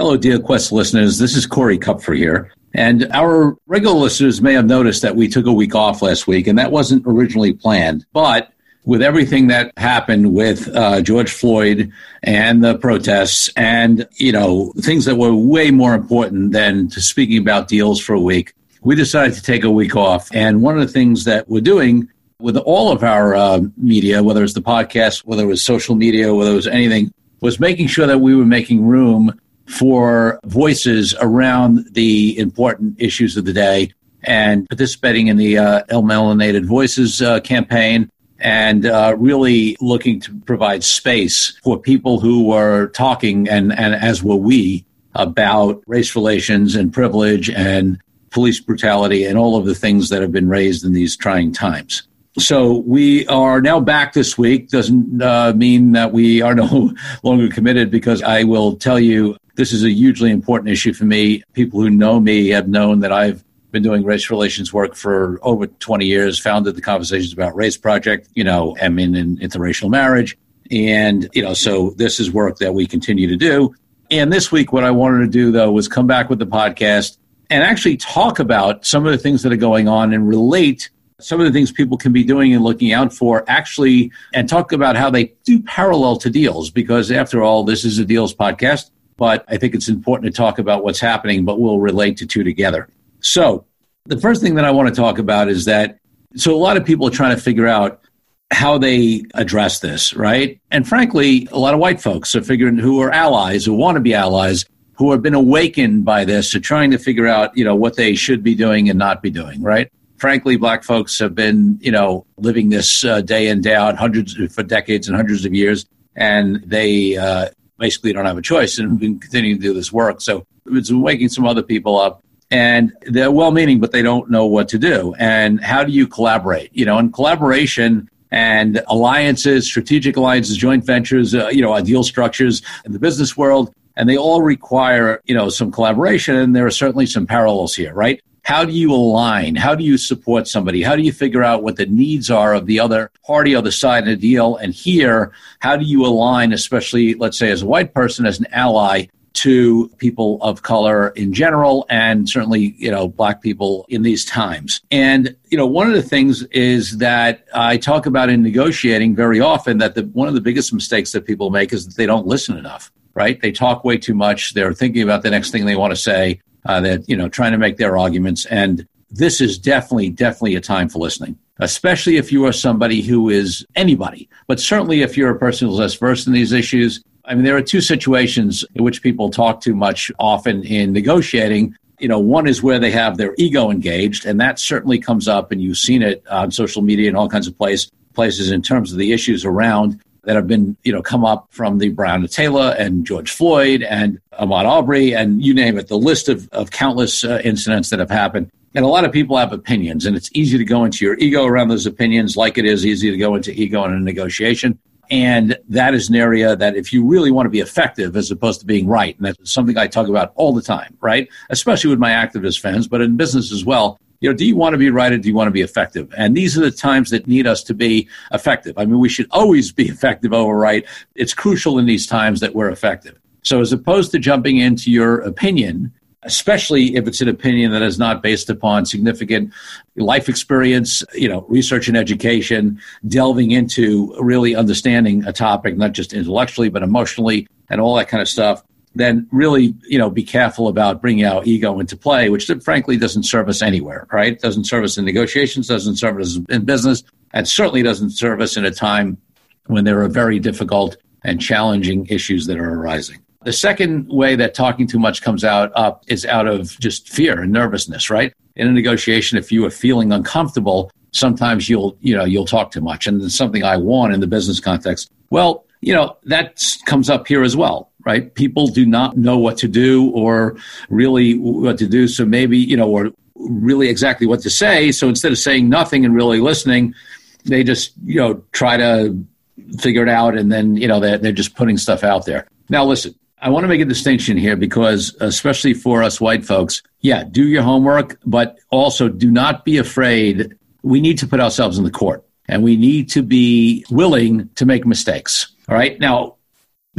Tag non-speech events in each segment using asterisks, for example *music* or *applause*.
Hello, DealQuest listeners. This is Corey Kupfer here. And our regular listeners may have noticed that we took a week off last week, and that wasn't originally planned. But with everything that happened with uh, George Floyd and the protests, and you know things that were way more important than to speaking about deals for a week, we decided to take a week off. And one of the things that we're doing with all of our uh, media, whether it's the podcast, whether it was social media, whether it was anything, was making sure that we were making room for voices around the important issues of the day and participating in the uh, El Melanated Voices uh, campaign and uh, really looking to provide space for people who were talking, and, and as were we, about race relations and privilege and police brutality and all of the things that have been raised in these trying times. So we are now back this week. Doesn't uh, mean that we are no *laughs* longer committed because I will tell you this is a hugely important issue for me. People who know me have known that I've been doing race relations work for over 20 years, founded the Conversations About Race Project, you know, I'm in, in interracial marriage. And, you know, so this is work that we continue to do. And this week, what I wanted to do, though, was come back with the podcast and actually talk about some of the things that are going on and relate some of the things people can be doing and looking out for actually and talk about how they do parallel to deals because after all this is a deals podcast but I think it's important to talk about what's happening, but we'll relate to two together. So, the first thing that I want to talk about is that so a lot of people are trying to figure out how they address this, right? And frankly, a lot of white folks are figuring who are allies, who want to be allies, who have been awakened by this, are trying to figure out, you know, what they should be doing and not be doing, right? Frankly, black folks have been, you know, living this uh, day in day out, hundreds for decades and hundreds of years, and they uh, basically don't have a choice and been continuing to do this work. So it's waking some other people up and they're well meaning, but they don't know what to do. And how do you collaborate? You know, and collaboration and alliances, strategic alliances, joint ventures, uh, you know, ideal structures in the business world, and they all require, you know, some collaboration. And there are certainly some parallels here, right? How do you align? How do you support somebody? How do you figure out what the needs are of the other party, other side of the deal? And here, how do you align, especially, let's say, as a white person, as an ally to people of color in general and certainly you know black people in these times and you know one of the things is that i talk about in negotiating very often that the one of the biggest mistakes that people make is that they don't listen enough right? They talk way too much. They're thinking about the next thing they want to say uh, that you know trying to make their arguments. And this is definitely definitely a time for listening especially if you are somebody who is anybody but certainly if you're a person who's less versed in these issues. I mean there are two situations in which people talk too much often in negotiating. You know one is where they have their ego engaged and that certainly comes up and you've seen it on social media and all kinds of place, places in terms of the issues around that have been, you know, come up from the Breonna Taylor and George Floyd and Ahmaud Arbery and you name it, the list of, of countless uh, incidents that have happened. And a lot of people have opinions, and it's easy to go into your ego around those opinions, like it is easy to go into ego in a negotiation. And that is an area that if you really want to be effective as opposed to being right, and that's something I talk about all the time, right? Especially with my activist friends, but in business as well you know, do you want to be right or do you want to be effective? And these are the times that need us to be effective. I mean, we should always be *laughs* effective over right. It's crucial in these times that we're effective. So as opposed to jumping into your opinion, especially if it's an opinion that is not based upon significant life experience, you know, research and education, delving into really understanding a topic, not just intellectually, but emotionally and all that kind of stuff then really, you know, be careful about bringing our ego into play, which frankly doesn't serve us anywhere, right? Doesn't serve us in negotiations, doesn't serve us in business, and certainly doesn't serve us in a time when there are very difficult and challenging issues that are arising. The second way that talking too much comes out up is out of just fear and nervousness, right? In a negotiation, if you are feeling uncomfortable, sometimes you'll, you know, you'll talk too much. And it's something I want in the business context. Well, you know, that comes up here as well right? People do not know what to do or really what to do. So maybe, you know, or really exactly what to say. So instead of saying nothing and really listening, they just, you know, try to figure it out and then, you know, they're, they're just putting stuff out there. Now, listen, I want to make a distinction here because, especially for us white folks, yeah, do your homework, but also do not be afraid. We need to put ourselves in the court and we need to be willing to make mistakes. All right. Now,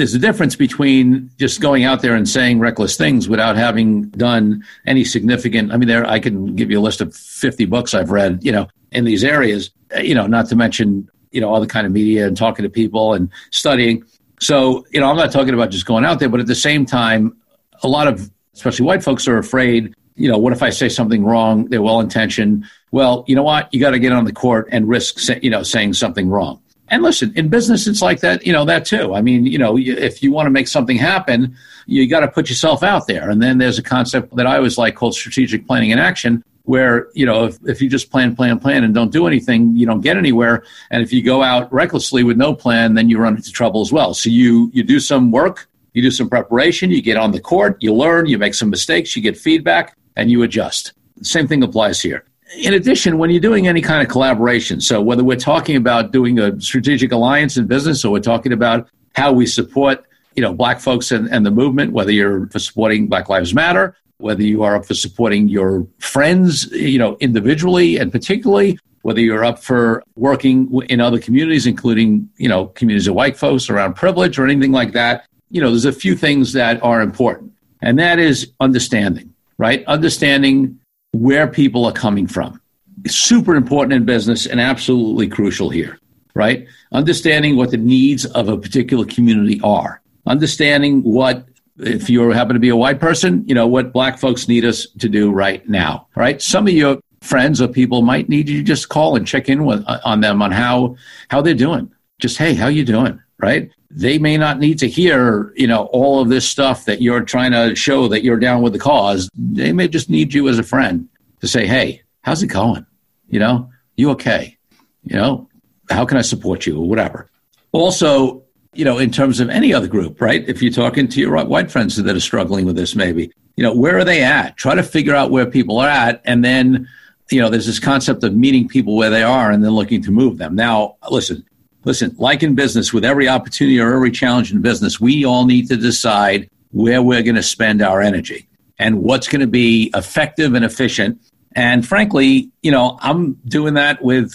there's a difference between just going out there and saying reckless things without having done any significant. I mean, there I can give you a list of 50 books I've read, you know, in these areas, eh, you know, not to mention, you know, all the kind of media and talking to people and studying. So, you know, I'm not talking about just going out there, but at the same time, a lot of, especially white folks, are afraid. You know, what if I say something wrong? They're well intentioned. Well, you know what? You got to get on the court and risk, you know, saying something wrong. And listen, in business, it's like that, you know, that too. I mean, you know, if you want to make something happen, you got to put yourself out there. And then there's a concept that I always like called strategic planning in action, where, you know, if, if you just plan, plan, plan and don't do anything, you don't get anywhere. And if you go out recklessly with no plan, then you run into trouble as well. So you, you do some work, you do some preparation, you get on the court, you learn, you make some mistakes, you get feedback, and you adjust. Same thing applies here in addition, when you're doing any kind of collaboration, so whether we're talking about doing a strategic alliance in business or we're talking about how we support, you know, black folks and, and the movement, whether you're for supporting Black Lives Matter, whether you are up for supporting your friends, you know, individually and particularly, whether you're up for working in other communities, including, you know, communities of white folks around privilege or anything like that, you know, there's a few things that are important. And that is understanding, right? Understanding where people are coming from. It's super important in business and absolutely crucial here, right? Understanding what the needs of a particular community are. Understanding what, if you happen to be a white person, you know, what black folks need us to do right now, right? Some of your friends or people might need you to just call and check in with, on them on how, how they're doing. Just, hey, how you doing? Right? They may not need to hear, you know, all of this stuff that you're trying to show that you're down with the cause. They may just need you as a friend to say, hey, how's it going? You know, you okay? You know, how can I support you or whatever? Also, you know, in terms of any other group, right? If you're talking to your white friends that are struggling with this, maybe, you know, where are they at? Try to figure out where people are at. And then, you know, there's this concept of meeting people where they are and then looking to move them. Now, listen, listen, like in business, with every opportunity or every challenge in business, we all need to decide where we're going to spend our energy and what's going to be effective and efficient. And frankly, you know, I'm doing that with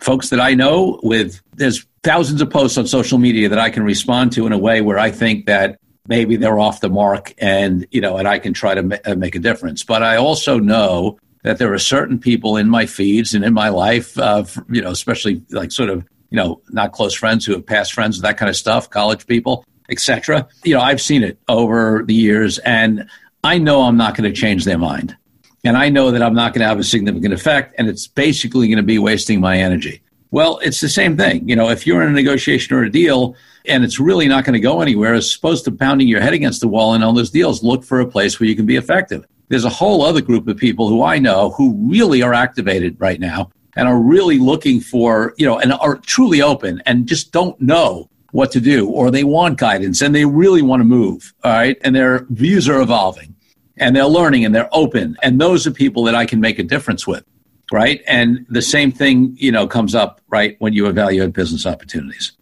folks that I know with there's thousands of posts on social media that I can respond to in a way where I think that maybe they're off the mark and, you know, and I can try to ma- uh, make a difference. But I also know that there are certain people in my feeds and in my life, uh, you know, especially like sort of you know, not close friends who have past friends, that kind of stuff, college people, etc. You know, I've seen it over the years, and I know I'm not going to change their mind. And I know that I'm not going to have a significant effect, and it's basically going to be wasting my energy. Well, it's the same thing. You know, if you're in a negotiation or a deal and it's really not going to go anywhere, as opposed to pounding your head against the wall in all those deals, look for a place where you can be effective. There's a whole other group of people who I know who really are activated right now and are really looking for, you know, and are truly open and just don't know what to do or they want guidance and they really want to move. All right. And their views are evolving and they're learning and they're open. And those are people that I can make a difference with. Right. And the same thing, you know, comes up, right, when you evaluate business opportunities.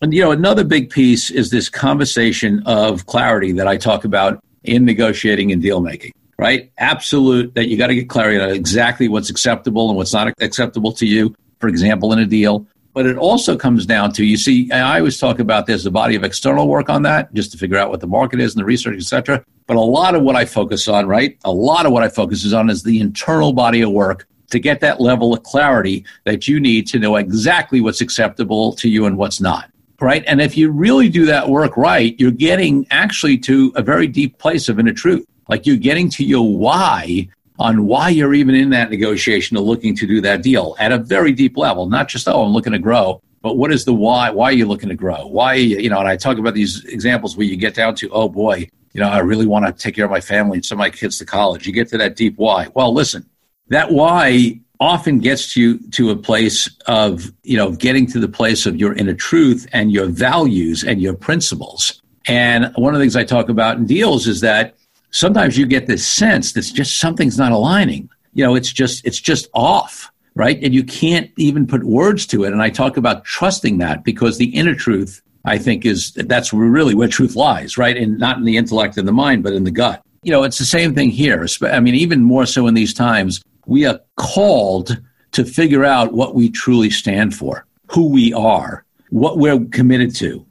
And, you know, another big piece is this conversation of clarity that I talk about in negotiating and deal making right? Absolute that you got to get clarity on exactly what's acceptable and what's not acceptable to you, for example, in a deal. But it also comes down to you see, I always talk about there's a body of external work on that just to figure out what the market is and the research, et cetera. But a lot of what I focus on, right? A lot of what I focus is on is the internal body of work to get that level of clarity that you need to know exactly what's acceptable to you and what's not right? And if you really do that work right, you're getting actually to a very deep place of inner truth. Like you're getting to your why on why you're even in that negotiation or looking to do that deal at a very deep level, not just, oh, I'm looking to grow, but what is the why? Why are you looking to grow? Why, you know, and I talk about these examples where you get down to, oh boy, you know, I really want to take care of my family and send my kids to college. You get to that deep why. Well, listen, that why often gets you to a place of, you know, getting to the place of your inner truth and your values and your principles. And one of the things I talk about in deals is that sometimes you get this sense that just something's not aligning. You know, it's just it's just off, right? And you can't even put words to it. And I talk about trusting that because the inner truth, I think, is that's really where truth lies, right? And not in the intellect and the mind, but in the gut. You know, it's the same thing here. I mean, even more so in these times, we are called to figure out what we truly stand for, who we are, what we're committed to,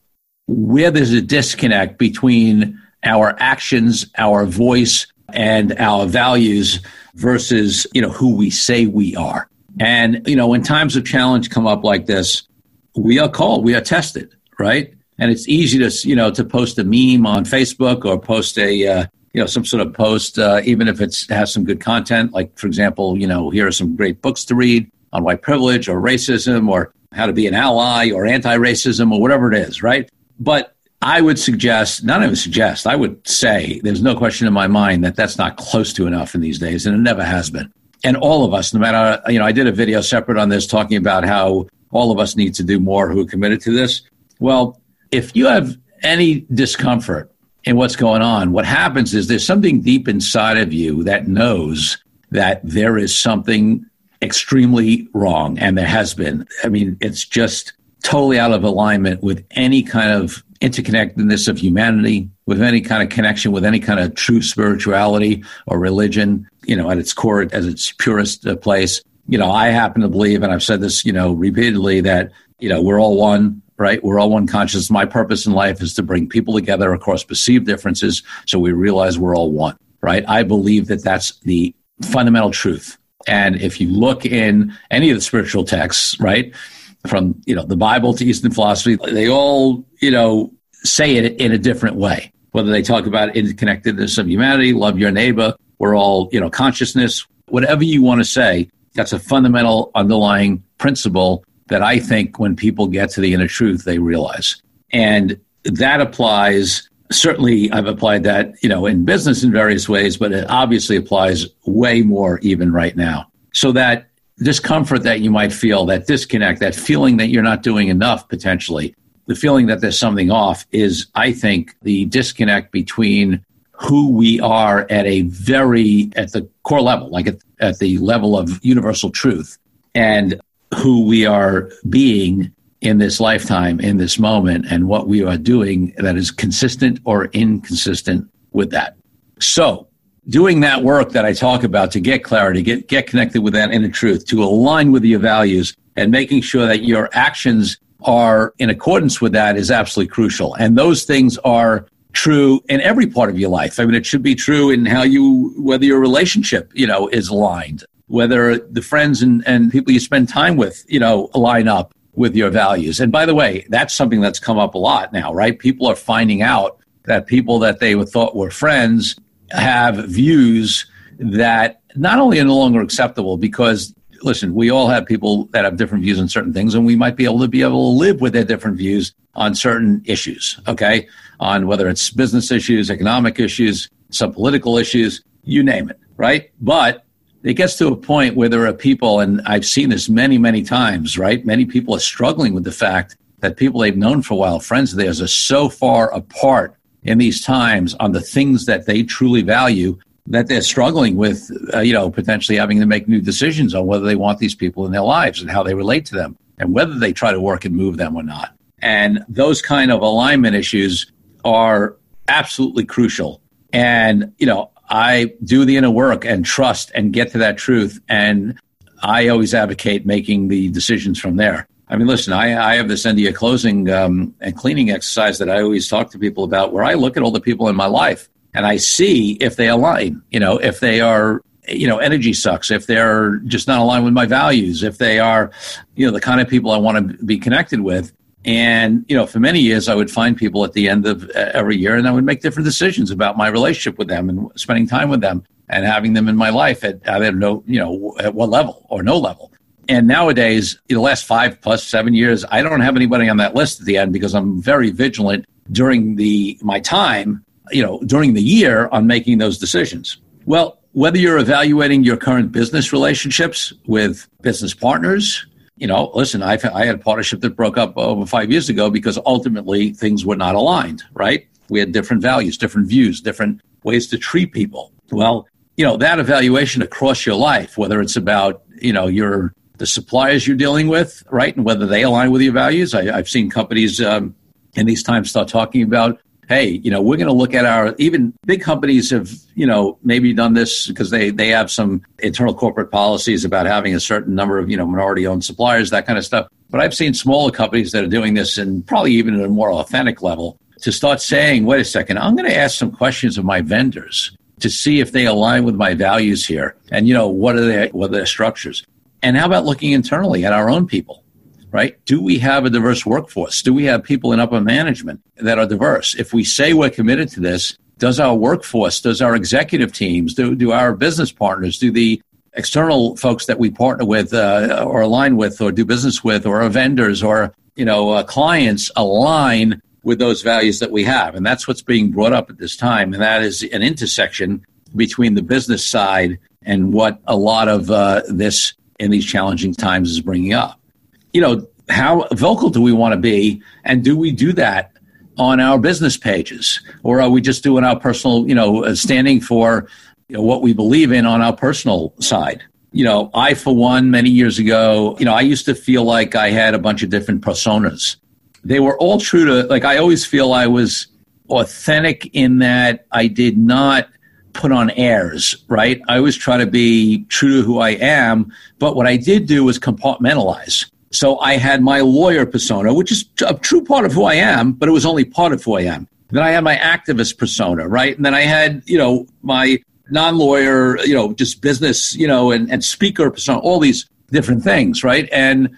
where there's a disconnect between our actions, our voice, and our values versus, you know, who we say we are. And, you know, when times of challenge come up like this, we are called, we are tested, right? And it's easy to, you know, to post a meme on Facebook or post a, uh, you know, some sort of post, uh, even if it has some good content. Like, for example, you know, here are some great books to read on white privilege or racism or how to be an ally or anti-racism or whatever it is, right? But I would suggest, not even suggest, I would say there's no question in my mind that that's not close to enough in these days, and it never has been. And all of us, no matter, you know, I did a video separate on this talking about how all of us need to do more who are committed to this. Well, if you have any discomfort in what's going on, what happens is there's something deep inside of you that knows that there is something extremely wrong, and there has been. I mean, it's just totally out of alignment with any kind of interconnectedness of humanity, with any kind of connection with any kind of true spirituality or religion, you know, at its core, as its purest place. You know, I happen to believe, and I've said this, you know, repeatedly, that, you know, we're all one, right? We're all one conscious. My purpose in life is to bring people together across perceived differences so we realize we're all one, right? I believe that that's the fundamental truth. And if you look in any of the spiritual texts, right, from you know the Bible to Eastern philosophy, they all you know say it in a different way. Whether they talk about interconnectedness of humanity, love your neighbor, we're all you know consciousness, whatever you want to say, that's a fundamental underlying principle that I think when people get to the inner truth, they realize, and that applies. Certainly, I've applied that, you know, in business in various ways, but it obviously applies way more even right now. So that discomfort that you might feel, that disconnect, that feeling that you're not doing enough potentially, the feeling that there's something off is, I think, the disconnect between who we are at a very, at the core level, like at, at the level of universal truth, and who we are being in this lifetime, in this moment, and what we are doing that is consistent or inconsistent with that. So, doing that work that I talk about to get clarity, get, get connected with that inner truth, to align with your values, and making sure that your actions are in accordance with that is absolutely crucial. And those things are true in every part of your life. I mean, it should be true in how you, whether your relationship, you know, is aligned, whether the friends and, and people you spend time with, you know, line up with your values. And by the way, that's something that's come up a lot now, right? People are finding out that people that they thought were friends have views that not only are no longer acceptable because listen we all have people that have different views on certain things and we might be able to be able to live with their different views on certain issues okay on whether it's business issues economic issues some political issues you name it right but it gets to a point where there are people and i've seen this many many times right many people are struggling with the fact that people they've known for a while friends of theirs are so far apart in these times on the things that they truly value that they're struggling with, uh, you know, potentially having to make new decisions on whether they want these people in their lives and how they relate to them and whether they try to work and move them or not. And those kind of alignment issues are absolutely crucial. And, you know, I do the inner work and trust and get to that truth. And I always advocate making the decisions from there. I mean, listen, I, I have this NDA closing um, and cleaning exercise that I always talk to people about where I look at all the people in my life and I see if they align, you know, if they are, you know, energy sucks, if they're just not aligned with my values, if they are, you know, the kind of people I want to be connected with. And, you know, for many years, I would find people at the end of uh, every year and I would make different decisions about my relationship with them and spending time with them and having them in my life at, I don't know, you know, at what level or no level. And nowadays, the last five plus seven years, I don't have anybody on that list at the end because I'm very vigilant during the my time, you know, during the year on making those decisions. Well, whether you're evaluating your current business relationships with business partners, you know, listen, I've, I had a partnership that broke up over five years ago because ultimately things were not aligned, right? We had different values, different views, different ways to treat people. Well, you know, that evaluation across your life, whether it's about, you know, your the suppliers you're dealing with, right, and whether they align with your values. I, have seen companies um, in these times start talking about hey, you know, we're going to look at our even big companies have, you know, maybe done this because they they have some internal corporate policies about having a certain number of, you know, minority owned suppliers, that kind of stuff. But I've seen smaller companies that are doing this and probably even at a more authentic level to start saying, wait a second, I'm going to ask some questions of my vendors to see if they align with my values here. And, you know, what are their, what are their structures? And how about looking internally at our own people? Right? Do we have a diverse workforce? Do we have people in upper management that are diverse? If we say we're committed to this, does our workforce, does our executive teams, do, do our business partners, do the external folks that we partner with uh, or align with or do business with or our vendors or, you know, uh, clients align with those values that we have? And that's what's being brought up at this time. And that is an intersection between the business side and what a lot of uh, this in these challenging times is bringing up you know, how vocal do we want to be? And do we do that on our business pages? Or are we just doing our personal, you know, uh, standing for you know, what we believe in on our personal side? You know, I, for one, many years ago, you know, I used to feel like I had a bunch of different personas. They were all true to, like, I always feel I was authentic in that I did not put on airs, right? I always try to be true to who I am, but what I did do was compartmentalize. So I had my lawyer persona, which is a true part of who I am, but it was only part of who I am. Then I had my activist persona, right? And then I had, you know, my non-lawyer, you know, just business, you know, and, and speaker persona, all these different things, right? And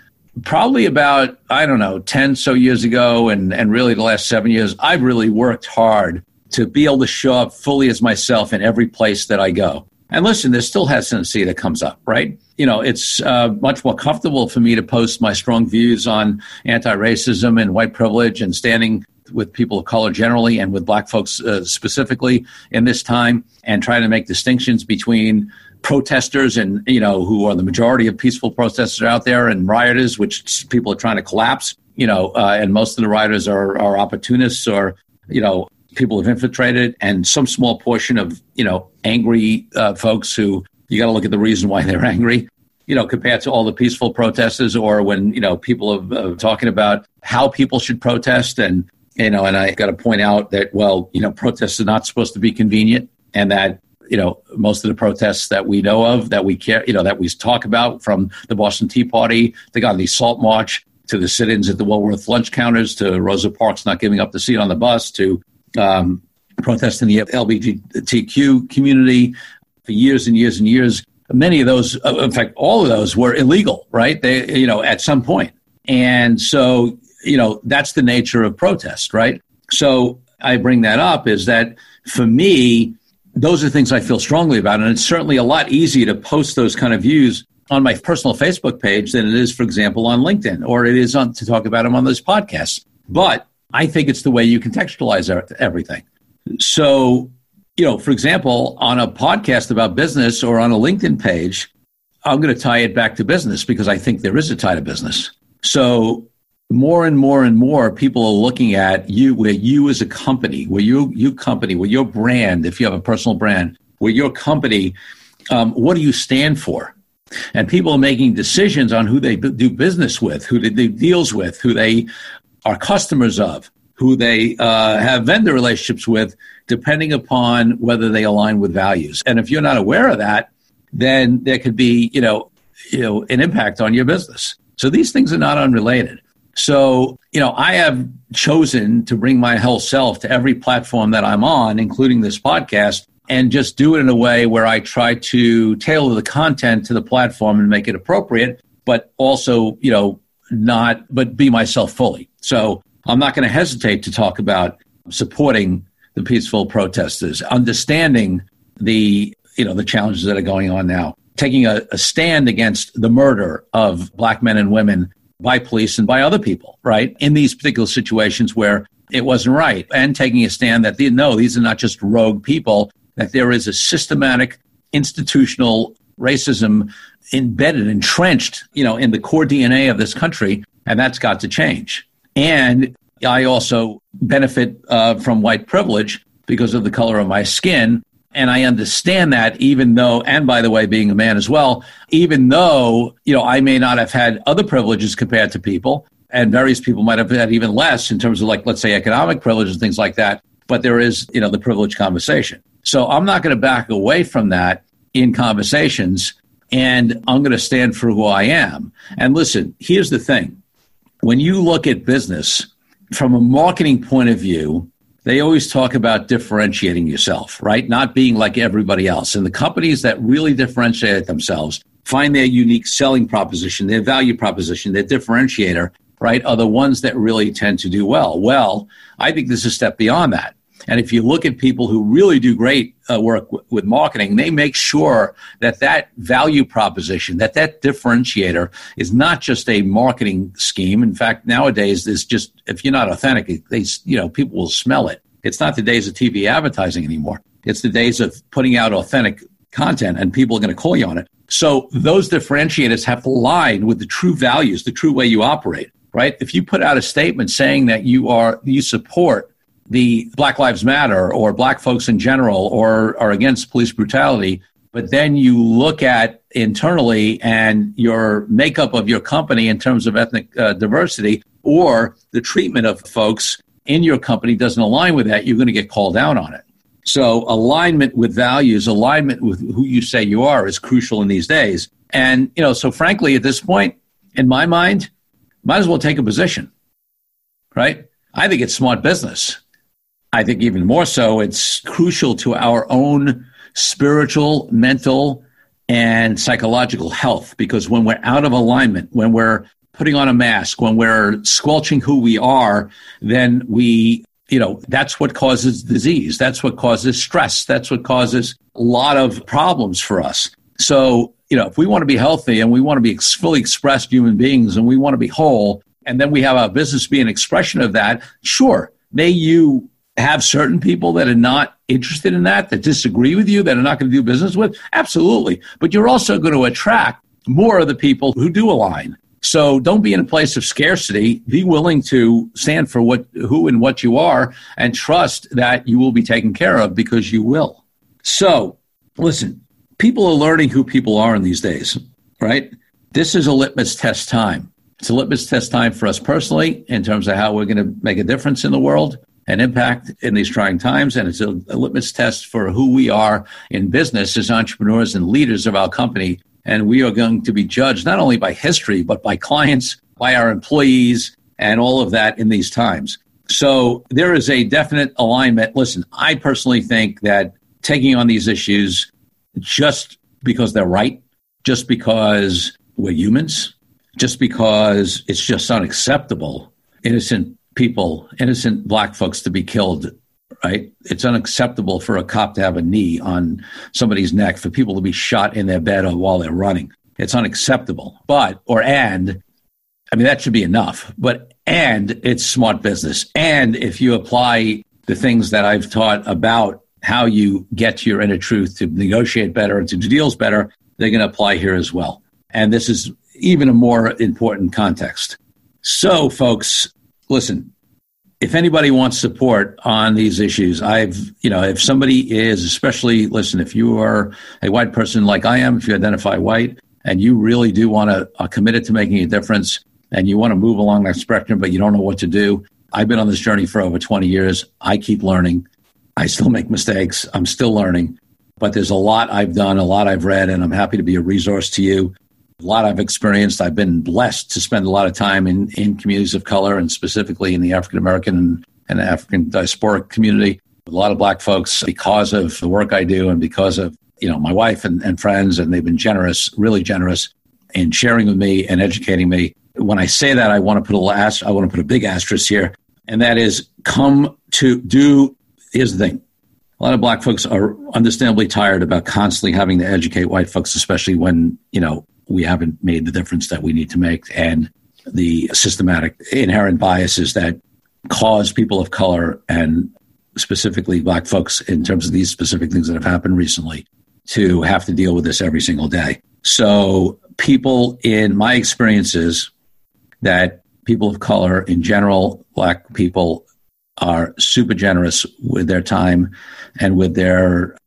probably about, I don't know, 10 so years ago and, and really the last seven years, I've really worked hard to be able to show up fully as myself in every place that I go. And listen, there's still hesitancy that comes up, right? You know, it's uh, much more comfortable for me to post my strong views on anti racism and white privilege and standing with people of color generally and with black folks uh, specifically in this time and trying to make distinctions between protesters and you know who are the majority of peaceful protesters out there and rioters which people are trying to collapse you know uh, and most of the rioters are, are opportunists or you know people have infiltrated, and some small portion of you know angry uh, folks who you got to look at the reason why they're *laughs* angry. You know, compared to all the peaceful protesters, or when you know people are uh, talking about how people should protest, and you know, and I got to point out that well, you know, protests are not supposed to be convenient, and that you know most of the protests that we know of that we care, you know, that we talk about from the Boston Tea Party, got the Salt March, to the sit-ins at the Woolworth lunch counters, to Rosa Parks not giving up the seat on the bus, to um, protesting the LGBTQ community for years and years and years. Many of those, uh, in fact, all of those were illegal, right? They, you know, at some point. And so, you know, that's the nature of protest, right? So I bring that up is that for me, those are things I feel strongly about. And it's certainly a lot easier to post those kind of views on my personal Facebook page than it is, for example, on LinkedIn, or it is on to talk about them on those podcasts. But I think it's the way you contextualize everything. So, you know, for example, on a podcast about business or on a LinkedIn page, I'm going to tie it back to business because I think there is a tie to business. So, more and more and more people are looking at you where you as a company, where you you company, where your brand, if you have a personal brand, where your company, um, what do you stand for? And people are making decisions on who they do business with, who they do deals with, who they are customers of, who they uh, have vendor relationships with, depending upon whether they align with values. And if you're not aware of that, then there could be, you know, you know, an impact on your business. So these things are not unrelated. So, you know, I have chosen to bring my whole self to every platform that I'm on, including this podcast, and just do it in a way where I try to tailor the content to the platform and make it appropriate, but also, you know, not, but be myself fully. So I'm not going to hesitate to talk about supporting the peaceful protesters, understanding the, you know, the challenges that are going on now, taking a, a stand against the murder of black men and women by police and by other people, right? In these particular situations where it wasn't right, and taking a stand that no, these are not just rogue people, that there is a systematic institutional racism embedded, entrenched, you know, in the core DNA of this country, and that's got to change. And I also benefit uh, from white privilege because of the color of my skin. And I understand that even though, and by the way, being a man as well, even though, you know, I may not have had other privileges compared to people, and various people might have had even less in terms of like, let's say economic privileges and things like that. but there is, you know, the privilege conversation. So I'm not going to back away from that in conversations and I'm going to stand for who I am. And listen, here's the thing. When you look at business from a marketing point of view, they always talk about differentiating yourself, right? Not being like everybody else. And the companies that really differentiate themselves find their unique selling proposition, their value proposition, their differentiator, right, are the ones that really tend to do well. Well, I think this is a step beyond that. And if you look at people who really do great uh, work w- with marketing, they make sure that that value proposition, that that differentiator is not just a marketing scheme. In fact, nowadays, there's just, if you're not authentic, they, you know, people will smell it. It's not the days of TV advertising anymore. It's the days of putting out authentic content and people are going to call you on it. So those differentiators have to align with the true values, the true way you operate, right? If you put out a statement saying that you are, you support the Black Lives Matter or black folks in general or are against police brutality, but then you look at internally and your makeup of your company in terms of ethnic uh, diversity or the treatment of folks in your company doesn't align with that, you're going to get called out on it. So alignment with values, alignment with who you say you are is crucial in these days. And, you know, so frankly, at this point, in my mind, might as well take a position, right? I think it's smart business. I think even more so, it's crucial to our own spiritual, mental, and psychological health because when we're out of alignment, when we're putting on a mask, when we're squelching who we are, then we you know, that's what causes disease. That's what causes stress. That's what causes a lot of problems for us. So, you know, if we want to be healthy and we want to be fully expressed human beings and we want to be whole, and then we have our business be an expression of that, sure, may you have certain people that are not interested in that, that disagree with you, that are not going to do business with? Absolutely. But you're also going to attract more of the people who do align. So don't be in a place of scarcity. Be willing to stand for what, who and what you are and trust that you will be taken care of because you will. So listen, people are learning who people are in these days, right? This is a litmus test time. It's a litmus test time for us personally in terms of how we're going to make a difference in the world and impact in these trying times. And it's a, a litmus test for who we are in business as entrepreneurs and leaders of our company and we are going to be judged not only by history, but by clients, by our employees, and all of that in these times. So there is a definite alignment. Listen, I personally think that taking on these issues just because they're right, just because we're humans, just because it's just unacceptable, innocent people, innocent black folks to be killed right? It's unacceptable for a cop to have a knee on somebody's neck, for people to be shot in their bed or while they're running. It's unacceptable. But, or and, I mean, that should be enough. But, and it's smart business. And if you apply the things that I've taught about how you get to your inner truth to negotiate better and to do deals better, they're going to apply here as well. And this is even a more important context. So, folks, listen, if anybody wants support on these issues, I've, you know, if somebody is, especially, listen, if you are a white person like I am, if you identify white and you really do want to uh, committed to making a difference and you want to move along that spectrum, but you don't know what to do, I've been on this journey for over 20 years. I keep learning. I still make mistakes. I'm still learning, but there's a lot I've done, a lot I've read, and I'm happy to be a resource to you a lot I've experienced. I've been blessed to spend a lot of time in, in communities of color and specifically in the African American and African diasporic community. A lot of black folks because of the work I do and because of, you know, my wife and, and friends, and they've been generous, really generous in sharing with me and educating me. When I say that, I want to put a last, I want to put a big asterisk here, and that is come to do. Here's the thing: a lot of black folks are understandably tired about constantly having to educate white folks, especially when you know we haven't made the difference that we need to make, and the systematic inherent biases that cause people of color and specifically black folks in terms of these specific things that have happened recently to have to deal with this every single day. So, people in my experiences that people of color in general, black people are super generous with their time and with their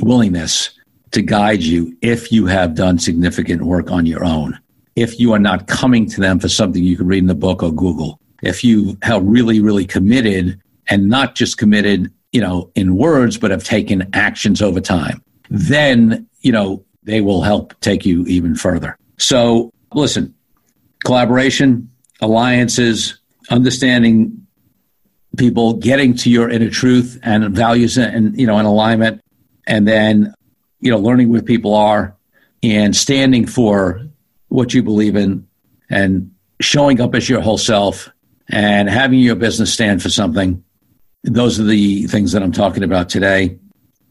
willingness to guide you if you have done significant work on your own. If you are not coming to them for something you can read in the book or Google. If you have really, really committed and not just committed you know, in words, but have taken actions over time. Then, you know, they will help take you even further. So listen, collaboration, alliances, understanding people, getting to your inner truth and values and, you know, an alignment, and then, you know, learning what people are and standing for what you believe in and showing up as your whole self and having your business stand for something. Those are the things that I'm talking about today.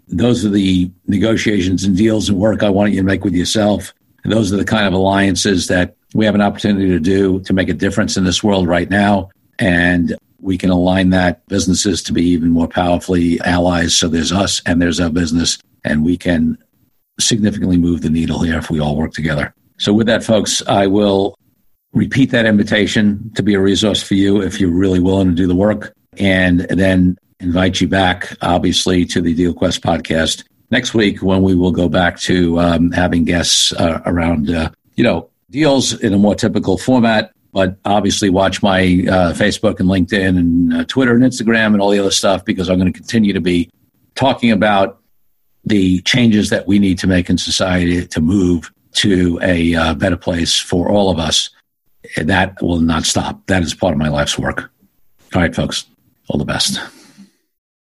Those are the negotiations and deals and work I want you to make with yourself. And those are the kind of alliances that we have an opportunity to do to make a difference in this world right now. And we can align that businesses to be even more powerfully allies. So there's us and there's our business, and we can significantly move the needle here if we all work together. So, with that, folks, I will repeat that invitation to be a resource for you if you're really willing to do the work, and then invite you back, obviously, to the DealQuest podcast next week when we will go back to um, having guests uh, around, uh, you know, deals in a more typical format. But obviously, watch my uh, Facebook and LinkedIn and uh, Twitter and Instagram and all the other stuff because I'm going to continue to be talking about the changes that we need to make in society to move to a uh, better place for all of us. That will not stop. That is part of my life's work. All right, folks, all the best.